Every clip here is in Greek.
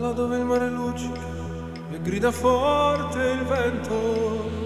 là dove il mare luce e grida forte il vento.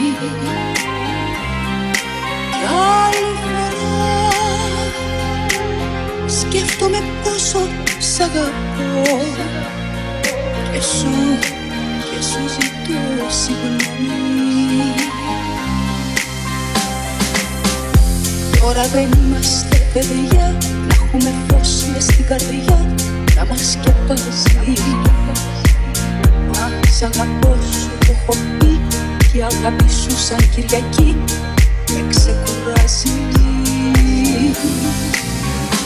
Κι άλλη φορά σκέφτομαι πόσο σ' αγαπώ. Και σου, και σου ζητώ συγγνώμη. Τώρα δεν είμαστε παιδιά να έχουμε φως μες στην καρδιά να μας σκεπάζει. Μα σ' αγαπώ σου το έχω πει η αγάπη σου σαν Κυριακή με ξεκουράζει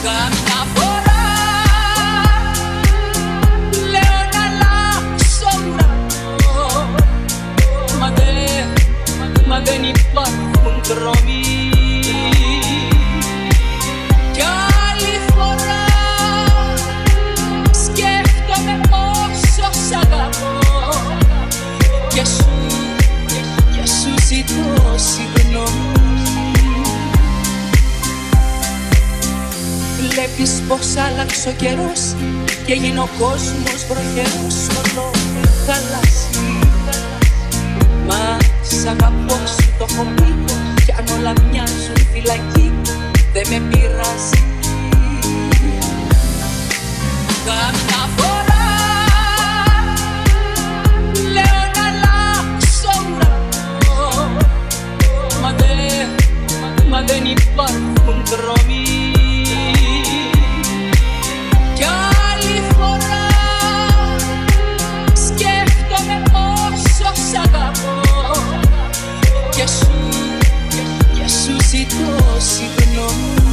Καμιά φορά λέω να αλλάξω ουρανό. Μα δεν, μα δεν υπάρχουν δρόμοι. ζητώ Βλέπεις πως άλλαξε ο καιρός και γίνω ο κόσμος βροχερός. Όλο χαλάσι Μα σ' αγαπώ σου το έχω πει. Κι αν όλα μοιάζουν φυλακή δεν με πειράζει. Καμιά φορά μα δεν υπάρχουν δρόμοι. Κι άλλη φορά σκέφτομαι πόσο σ' αγαπώ. Και σου, και σου ζητώ συγγνώμη.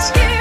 It's here.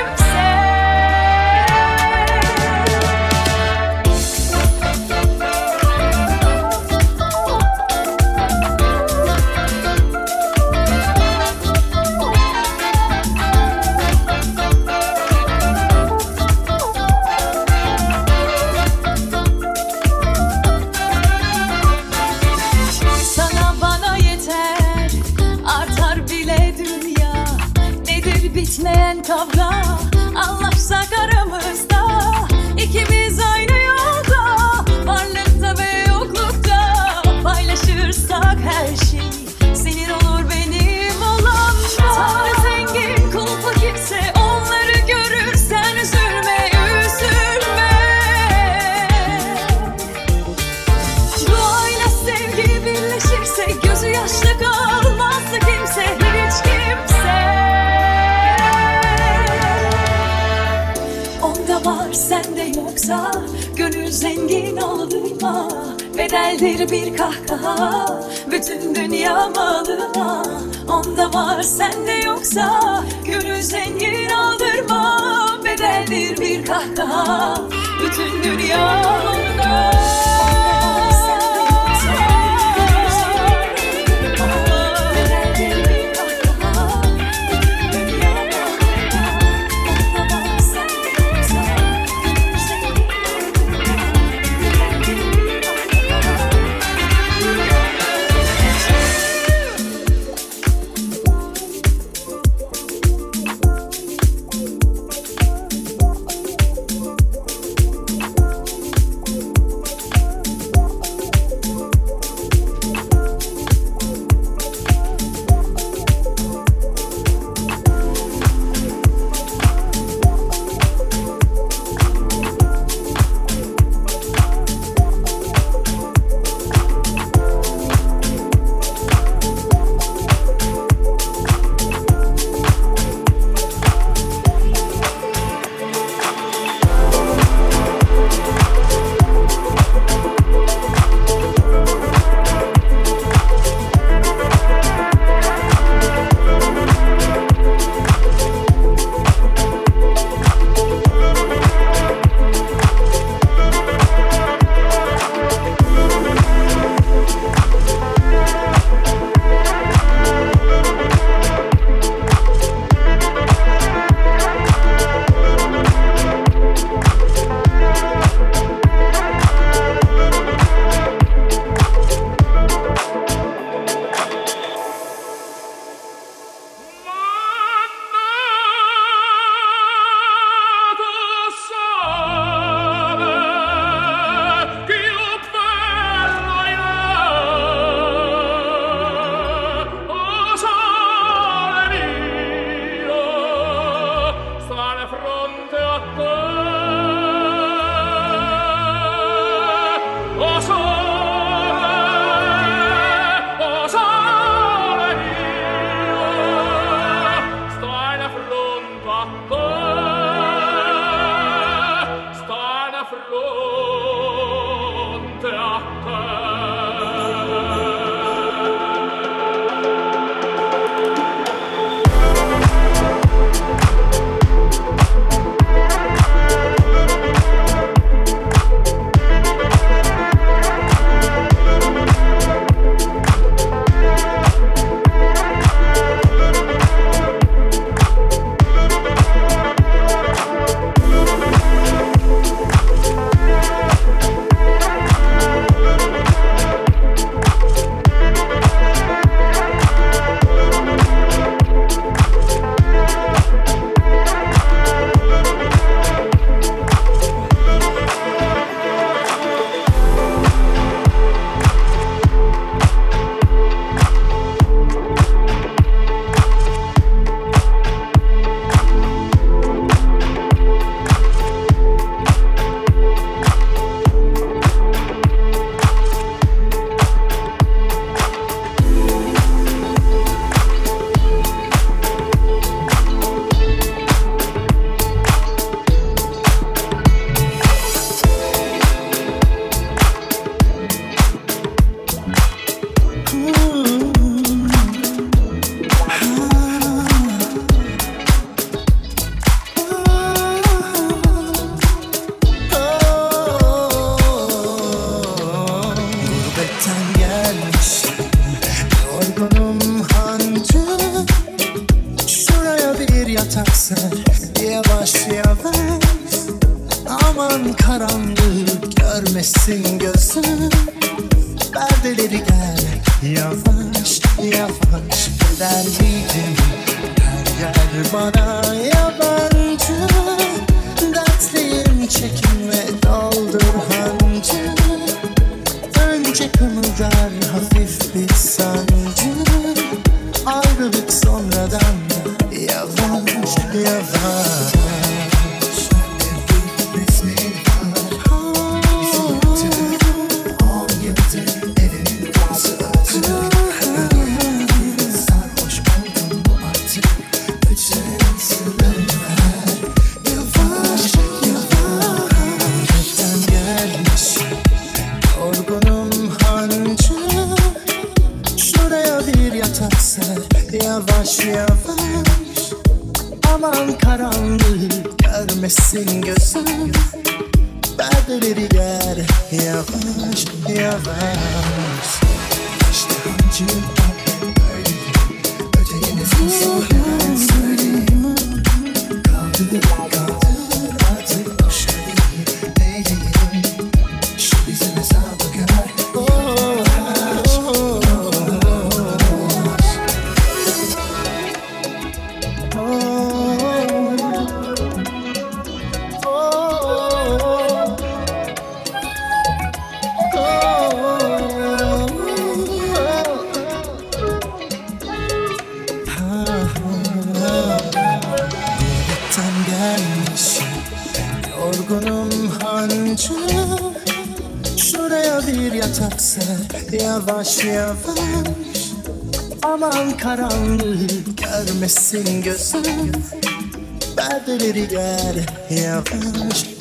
da yeah, yeah,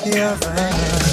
yeah, da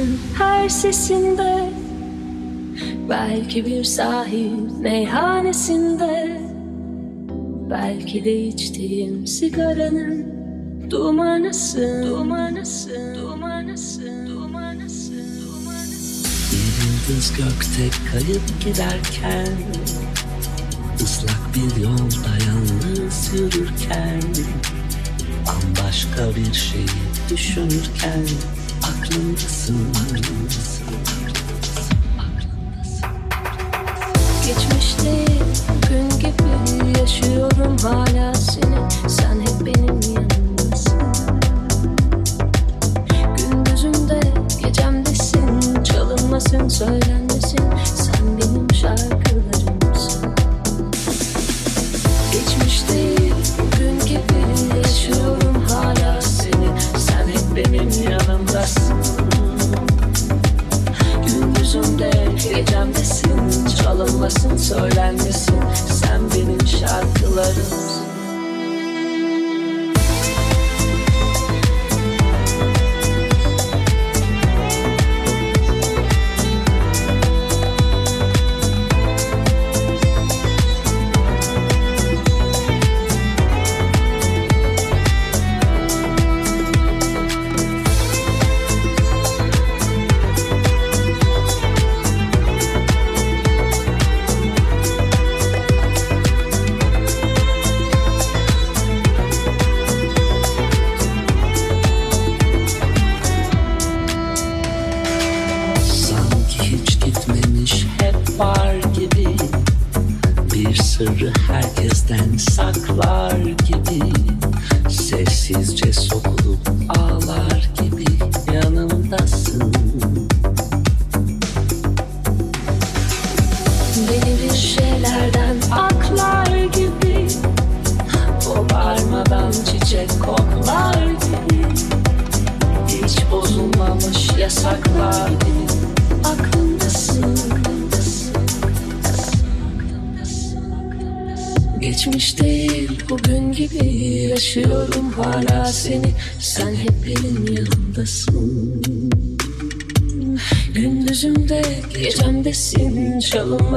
Şarkının her sesinde. Belki bir sahil meyhanesinde. Belki de içtiğim sigaranın dumanısın Dumanısın, dumanısın, dumanısın, dumanısın Bir yıldız gökte kayıp giderken Islak bir yolda yalnız yürürken Bambaşka bir şeyi düşünürken Soon. dance.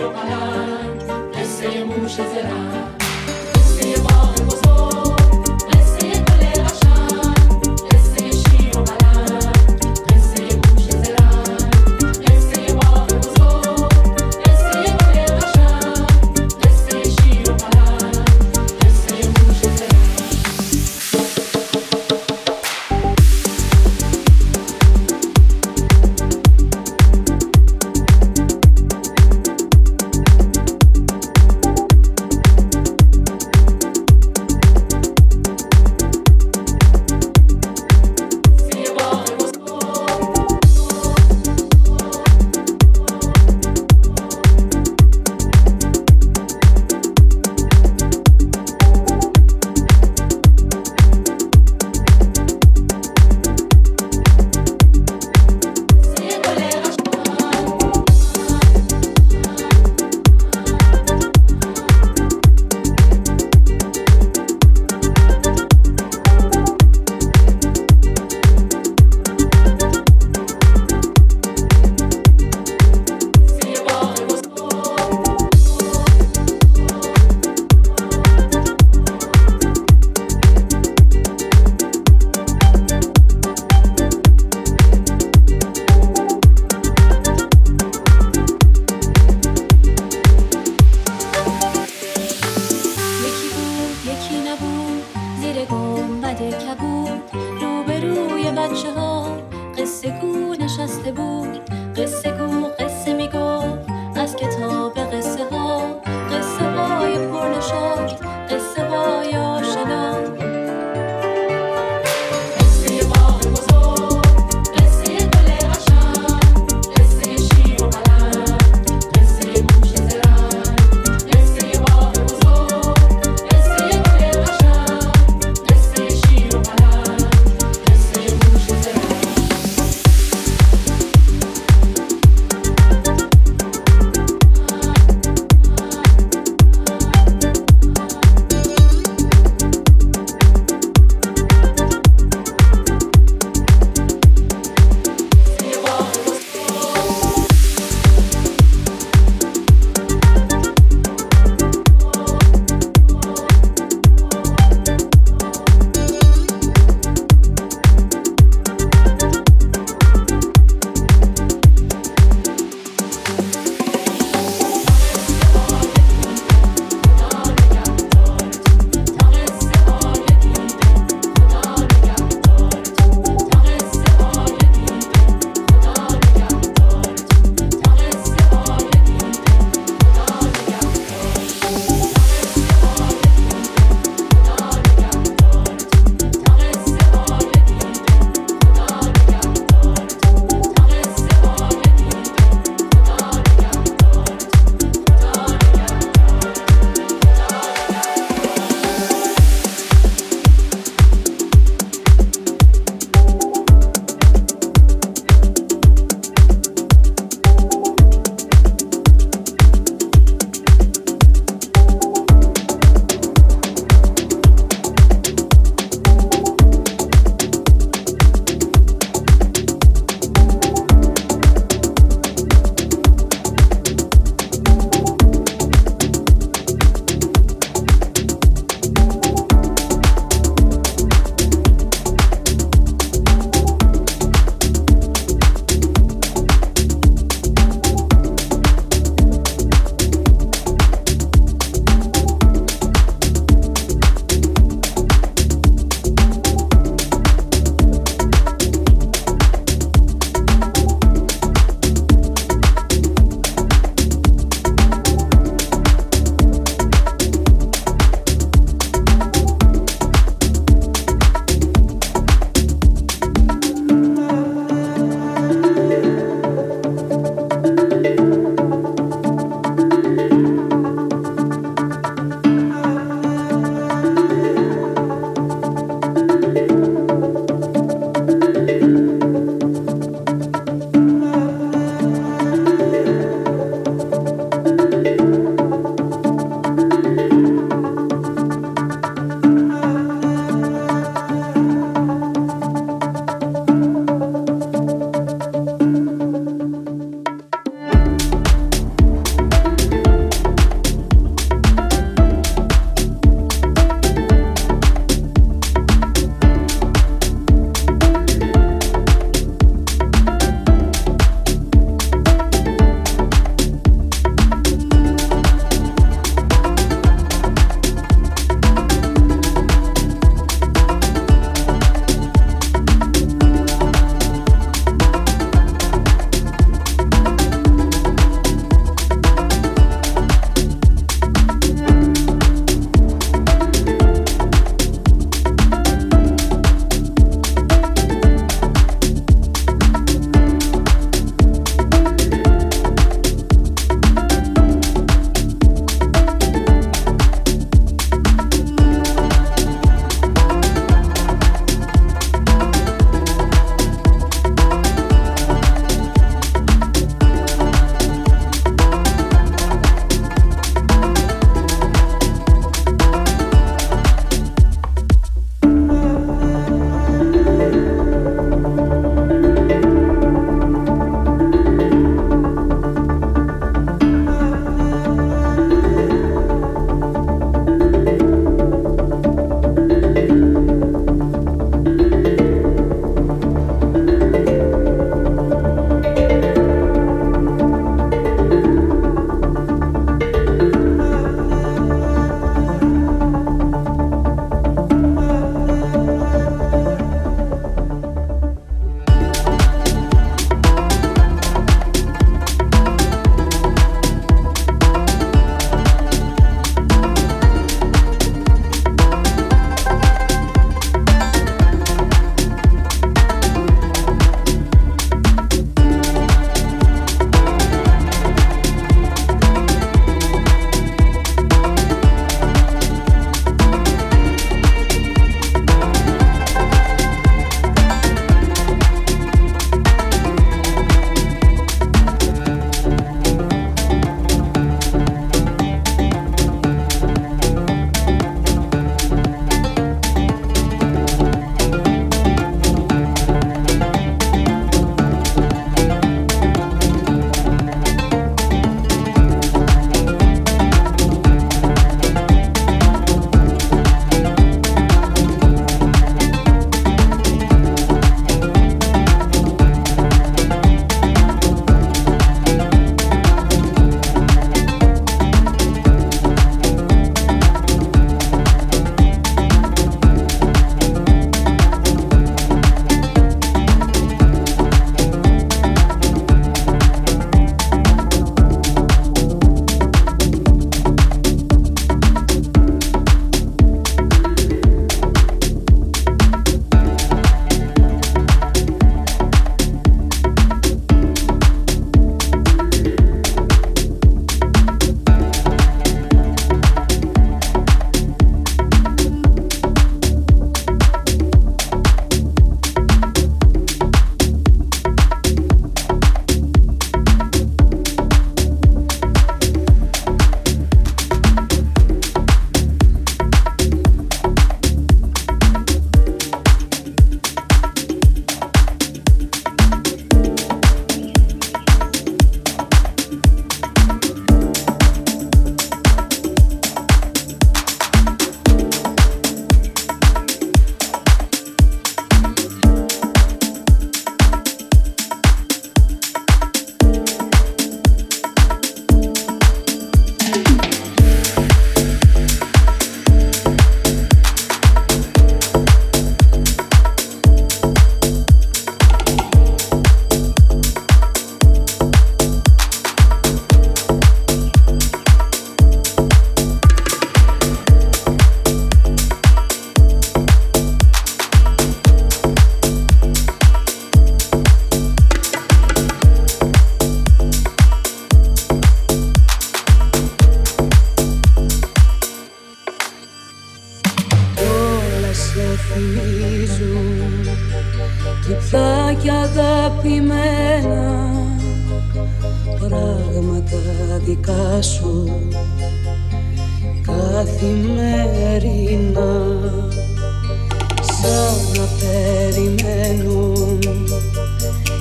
Eu parar, esse é o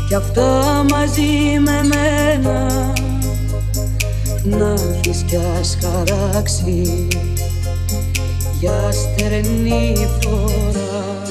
κι αυτά μαζί με μένα να έρθεις κι χαράξει για στερνή φορά.